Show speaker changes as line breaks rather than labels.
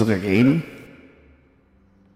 is er één